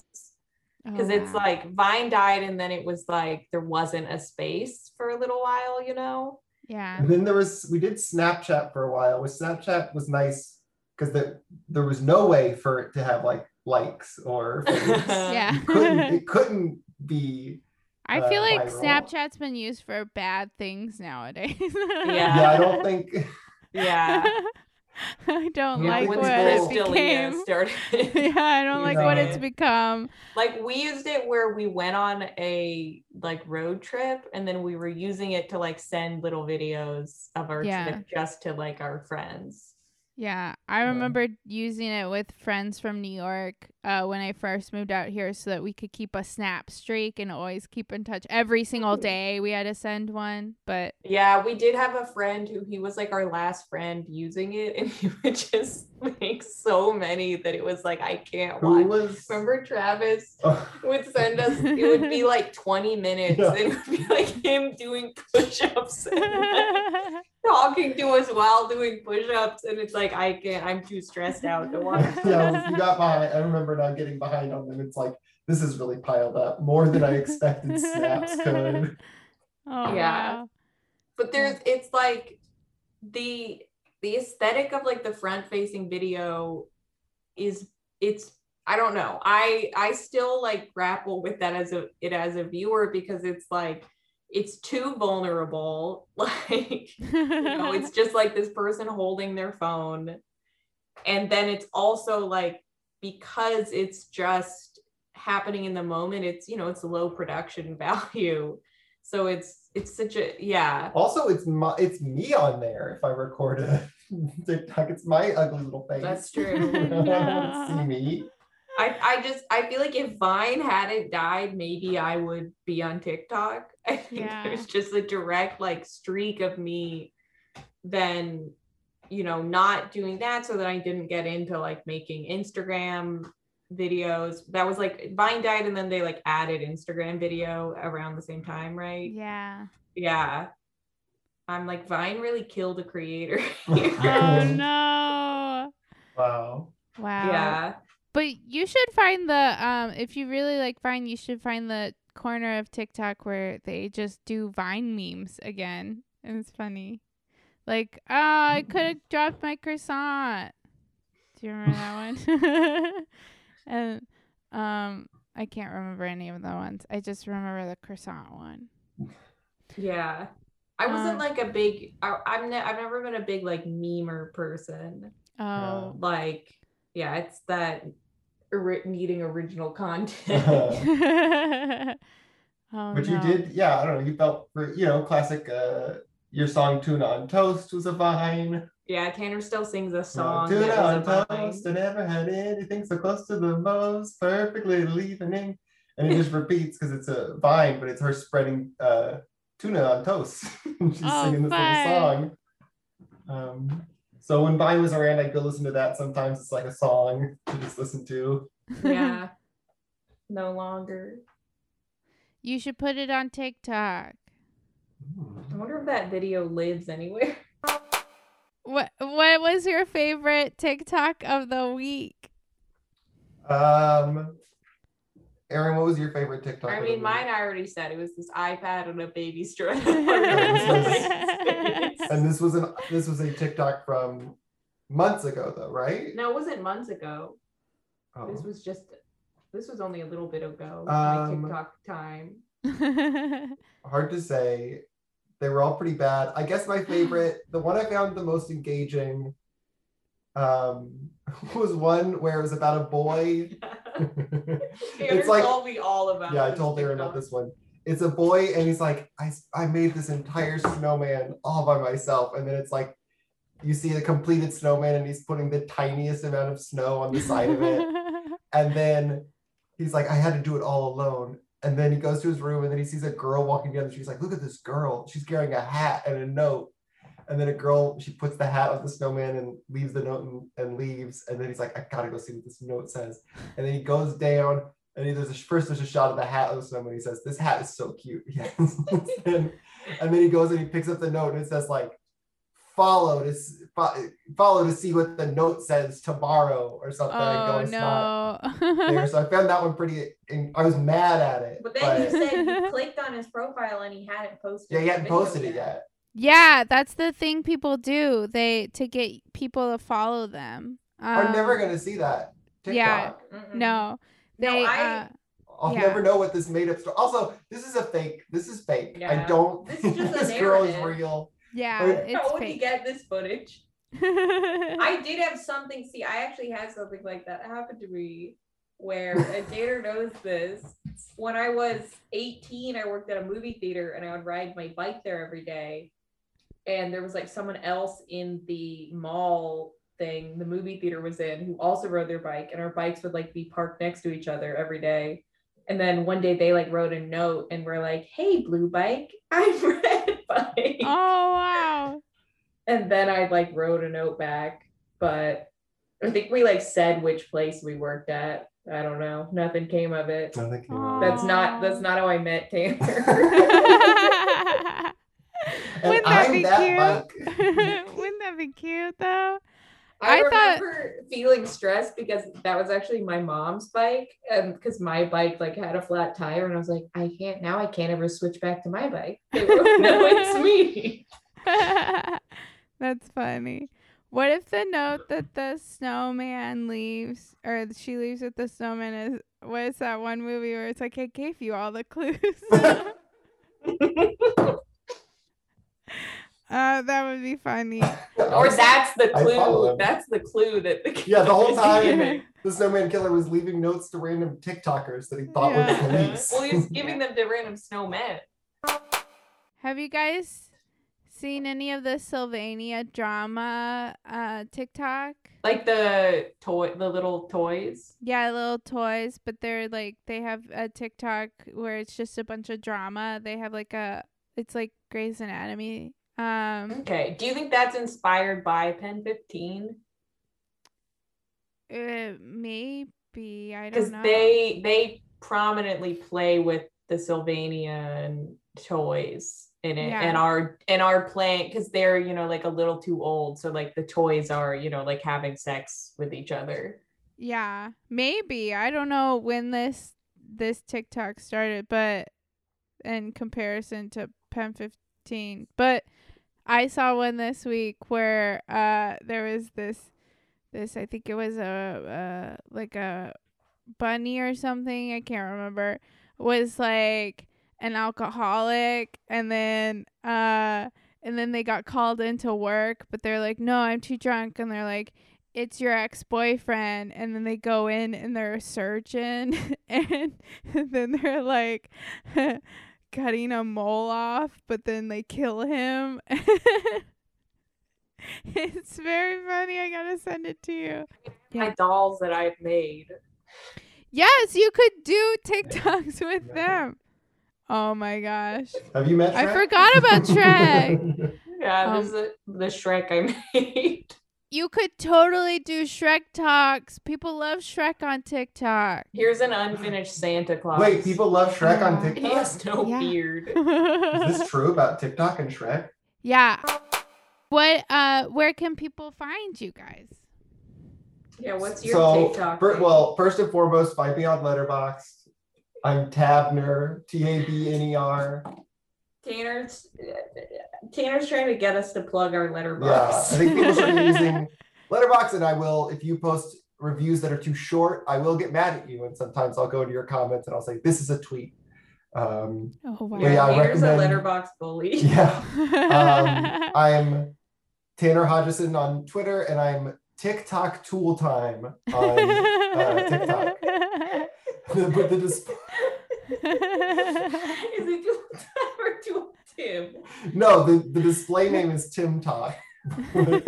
because
Oh,
it's
wow.
like vine died and then it was like there wasn't a space for a little while you know
yeah,
And then there was we did Snapchat for a while. Which Snapchat was nice because there there was no way for it to have like likes or
yeah.
it couldn't it couldn't be
I feel
uh,
like
viral.
Snapchat's been used for bad things nowadays.
Yeah.
yeah, I don't think
yeah
I don't
Yeah,
like what
Chris
it became.
started
yeah, I don't like what it's become.
like we used it where we went on a like road trip and then we were using it to like send little videos of our
Yeah.
trip just to like our friends
Yeah, I
Yeah.
remember using it with friends from New York uh, when I first moved out here so that we could keep a snap streak and always keep in touch. Every single day we had to send one, but
yeah we did have a friend who he was like our last friend using it and he would just make so many that it was like i can't
who
watch
was
remember travis
Oh,
would send us it would be like 20 minutes
Yeah.
and it would be like him doing push-ups and talking to us while doing push-ups and it's like i can't i'm too stressed out to watch
yeah, you got behind. I remember now getting behind on them. It's like this is really piled up more than I expected. Snaps could.
oh,
Yeah.
wow.
but there's it's like the the aesthetic of like the front facing video is it's i don't know i i still like grapple with that as a it as a viewer because it's like it's too vulnerable like you know it's just like this person holding their phone and then it's also like because it's just happening in the moment it's you know it's low production value so it's it's such a yeah
Also, it's my it's me on there if I record a TikTok. It's my ugly little face.
That's true.
You don't want to see me.
I, I just I feel like if Vine hadn't died, maybe I would be on TikTok. I think
Yeah.
there's just a direct like streak of me then you know, not doing that so that I didn't get into like making Instagram videos. That was like Vine died and then they like added Instagram video around the same time, right?
Yeah.
Yeah. I'm like Vine really killed a creator.
Oh no.
Wow.
Wow.
yeah.
But you should find the um if you really like Vine, you should find the corner of TikTok where they just do Vine memes again. And it's funny. Like, oh, I could have dropped my croissant. Do you remember that one? and um I can't remember any of the ones. I just remember the croissant one.
Yeah. I wasn't
Um,
like a big I, I'm ne- I've never been a big like memer person.
Oh.
Like yeah, it's that ori- needing original content.
oh
but you did, yeah, I don't know, you felt for, you know, classic, uh, your song Tuna on Toast was a vine.
yeah, Tanner still sings a song.
Tuna on
was vine.
Toast, I never had anything so close to the most perfectly little evening. And it just repeats because it's a vine, but it's her spreading uh, tuna on toast. And She's
Oh,
singing this
fun.
little song. Um, so when Vine was around, I'd go listen to that. Sometimes it's like a song to just listen to.
Yeah. no longer.
You should put it on TikTok.
I wonder if that video lives anywhere.
What what was your favorite TikTok of the week?
Um, Aaron, what was your favorite TikTok?
I
of the
mean,
week?
mine I already said it was this iPad and a baby stroller.
And this was an this was a TikTok from months ago, though, right?
no, it wasn't months ago.
Oh.
This was just this was only a little bit ago.
Um,
my TikTok time.
hard to say. They were all pretty bad. I guess my favorite, the one I found the most engaging, um, was one where it was about a boy. It's like,
told me all about.
yeah, I told Aaron about this one. It's a boy, and he's like, I, I made this entire snowman all by myself, and then it's like, you see a completed snowman, and he's putting the tiniest amount of snow on the side of it, and then he's like, I had to do it all alone. And then he goes to his room and then he sees a girl walking down the street. He's like, look at this girl. She's carrying a hat and a note. And then a girl, she puts the hat on the snowman and leaves the note and, and leaves. And then he's like, I gotta go see what this note says. And then he goes down and he, there's a, first there's a shot of the hat of the snowman. He says, this hat is so cute. Yes. and, and then he goes and he picks up the note and it says like, follow to, fo- follow to see what the note says tomorrow or something. I go,
oh
"It's not
no.
there. So I found that one pretty. and I was mad at it.
But then you said you clicked on his profile and he hadn't posted.
yeah, he hadn't
video
posted it yet.
yeah, that's the thing people do. They to get people to follow them.
I'm never
Um,
gonna see that TikTok.
yeah.
Mm-mm.
No.
No, I-
uh,
I'll
Yeah.
never know what this made up story. Also, this is a fake. This is fake. I don't.
This is just a
this girl is real.
yeah,
Or-
it's
How would you
fake.
get this footage? I did have something. See, I actually had something like that happen to me where, and Tanner knows this. When I was 18, I worked at a movie theater and I would ride my bike there every day. And there was like someone else in the mall thing the movie theater was in who also rode their bike, and our bikes would like be parked next to each other every day. And then one day they like wrote a note and were like, "Hey, blue bike, I'm red bike."
oh wow.
And then I like wrote a note back, but I think we like said which place we worked at. I don't know. Nothing came of it.
Nothing came
Aw.
out.
That's not that's not how I met Tanner.
And
Wouldn't that
I'm
be
that
cute? Wouldn't that be cute though?
I,
I thought-
remember feeling stressed because that was actually my mom's bike, and because my bike like had a flat tire, and I was like, I can't now. I can't ever switch back to my bike. They won't know it's me.
That's funny. What if the note that the snowman leaves or she leaves with the snowman is what is that one movie where it's like I gave you all the clues? uh that would be funny.
Or that's the clue. That's the clue that the
Yeah, the whole time the snowman killer was leaving notes to random TikTokers that he thought were the police.
well, he's giving them to random snowmen.
Have you guys seen any of the Sylvania drama uh TikTok?
Like the toy, the little toys.
Yeah, little toys, but they're like they have a TikTok where it's just a bunch of drama. They have like a it's like Grey's Anatomy Um,
Okay. Do you think that's inspired by Pen 15?
uh, maybe I don't know.
Because they they prominently play with the Sylvanian toys in it
Yeah.
and are and are playing because they're you know like a little too old. So like the toys are, you know, like having sex with each other.
Yeah, maybe. I don't know when this this TikTok started, but in comparison to Pen 15, but I saw one this week where uh there was this this I think it was a uh like a bunny or something, I can't remember, was like an alcoholic and then uh and then they got called into work, but they're like, "No, I'm too drunk." And they're like, it's your ex-boyfriend and then they go in and they're a surgeon and then they're like cutting a mole off but then they kill him it's very funny i gotta send it to you
My
Yeah.
dolls that I've made.
yes you could do tiktoks with them oh my gosh
Have you met?
i forgot about shrek
Yeah,
Um,
this is the, the Shrek I made.
you could totally do shrek talks people love shrek on tiktok
Here's an unfinished Santa Claus.
Wait, people love Shrek on
Yeah.
He
TikTok.
has no
Yeah.
beard.
Is this true about TikTok and Shrek?
Yeah. What uh where can people find you guys?
Yeah, what's your
so,
TikTok?
fir- well, first and foremost, find me on Letterboxd. I'm Tabner, T A B N E R.
Tanner's Tanner's trying to get us to plug our
Yeah,
letterbox.
I think people should be using Letterboxd, and I will. If you post reviews that are too short, I will get mad at you, and sometimes I'll go to your comments and I'll say, "This is a tweet." Um,
Oh wow.
Yeah, I
Tanner's a letterbox bully.
yeah, um, I'm Tanner Hodgson on Twitter, and I'm TikTok Tool Time on uh, TikTok. but the dis-
Is it Time or Tool Tim?
no, the, the display name is Tim Talk. the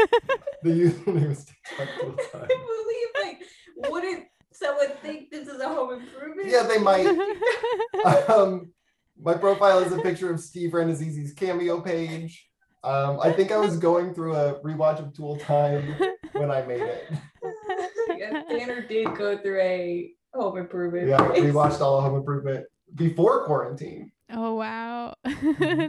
username is TikTok
I believe like wouldn't someone think this is a home improvement?
Yeah, they might. um, my profile is a picture of Steve Rannazzisi's cameo page. Um, I think I was going through a rewatch of Tool Time when I made it.
yeah, Tanner did go through a home improvement.
Yeah, we watched all of Home Improvement before quarantine.
oh wow.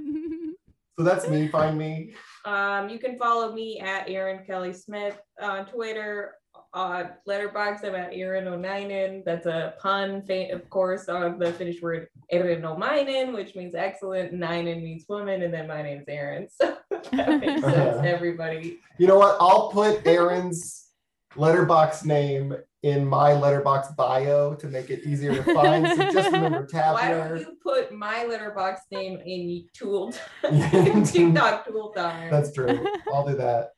So that's me. Find me.
Um, you can follow me at Aaron Kelly Smith on Twitter. On Letterboxd, I'm at Aaron O'Nainen. That's a pun, fa- of course, on the Finnish word erinomainen, which means excellent. Ninen means woman, and then my name's Aaron. So that makes sense, everybody.
You know what? I'll put Aaron's letterbox name in my letterbox bio to make it easier to find. So just remember
Why don't you put my letterbox name in Tool
Yeah.
in TikTok Tool Time?
That's true. I'll do that.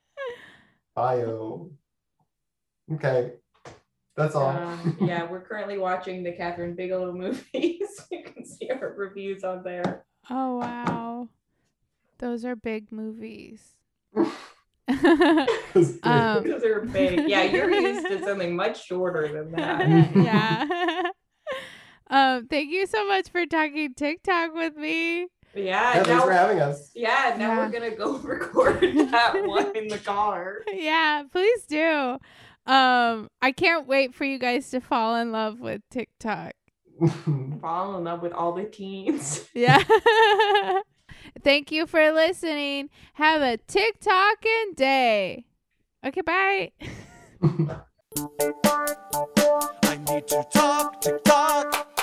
Bio. Okay. That's all.
Um, yeah, we're currently watching the Kathryn Bigelow movies. you can see our reviews on there.
oh wow. Those are big movies. um
Those are big. Yeah, you're used to something much shorter than that.
yeah. um thank you so much for talking TikTok with me.
Yeah,
Yeah, thanks
now,
for having us.
yeah, now
Yeah.
we're gonna go record that one in the car.
yeah, please do. Um, I can't wait for you guys to fall in love with TikTok.
Fall in love with all the teens.
Yeah. Thank you for listening. Have a TikToking day. Okay, bye.
I need to talk, tick tock.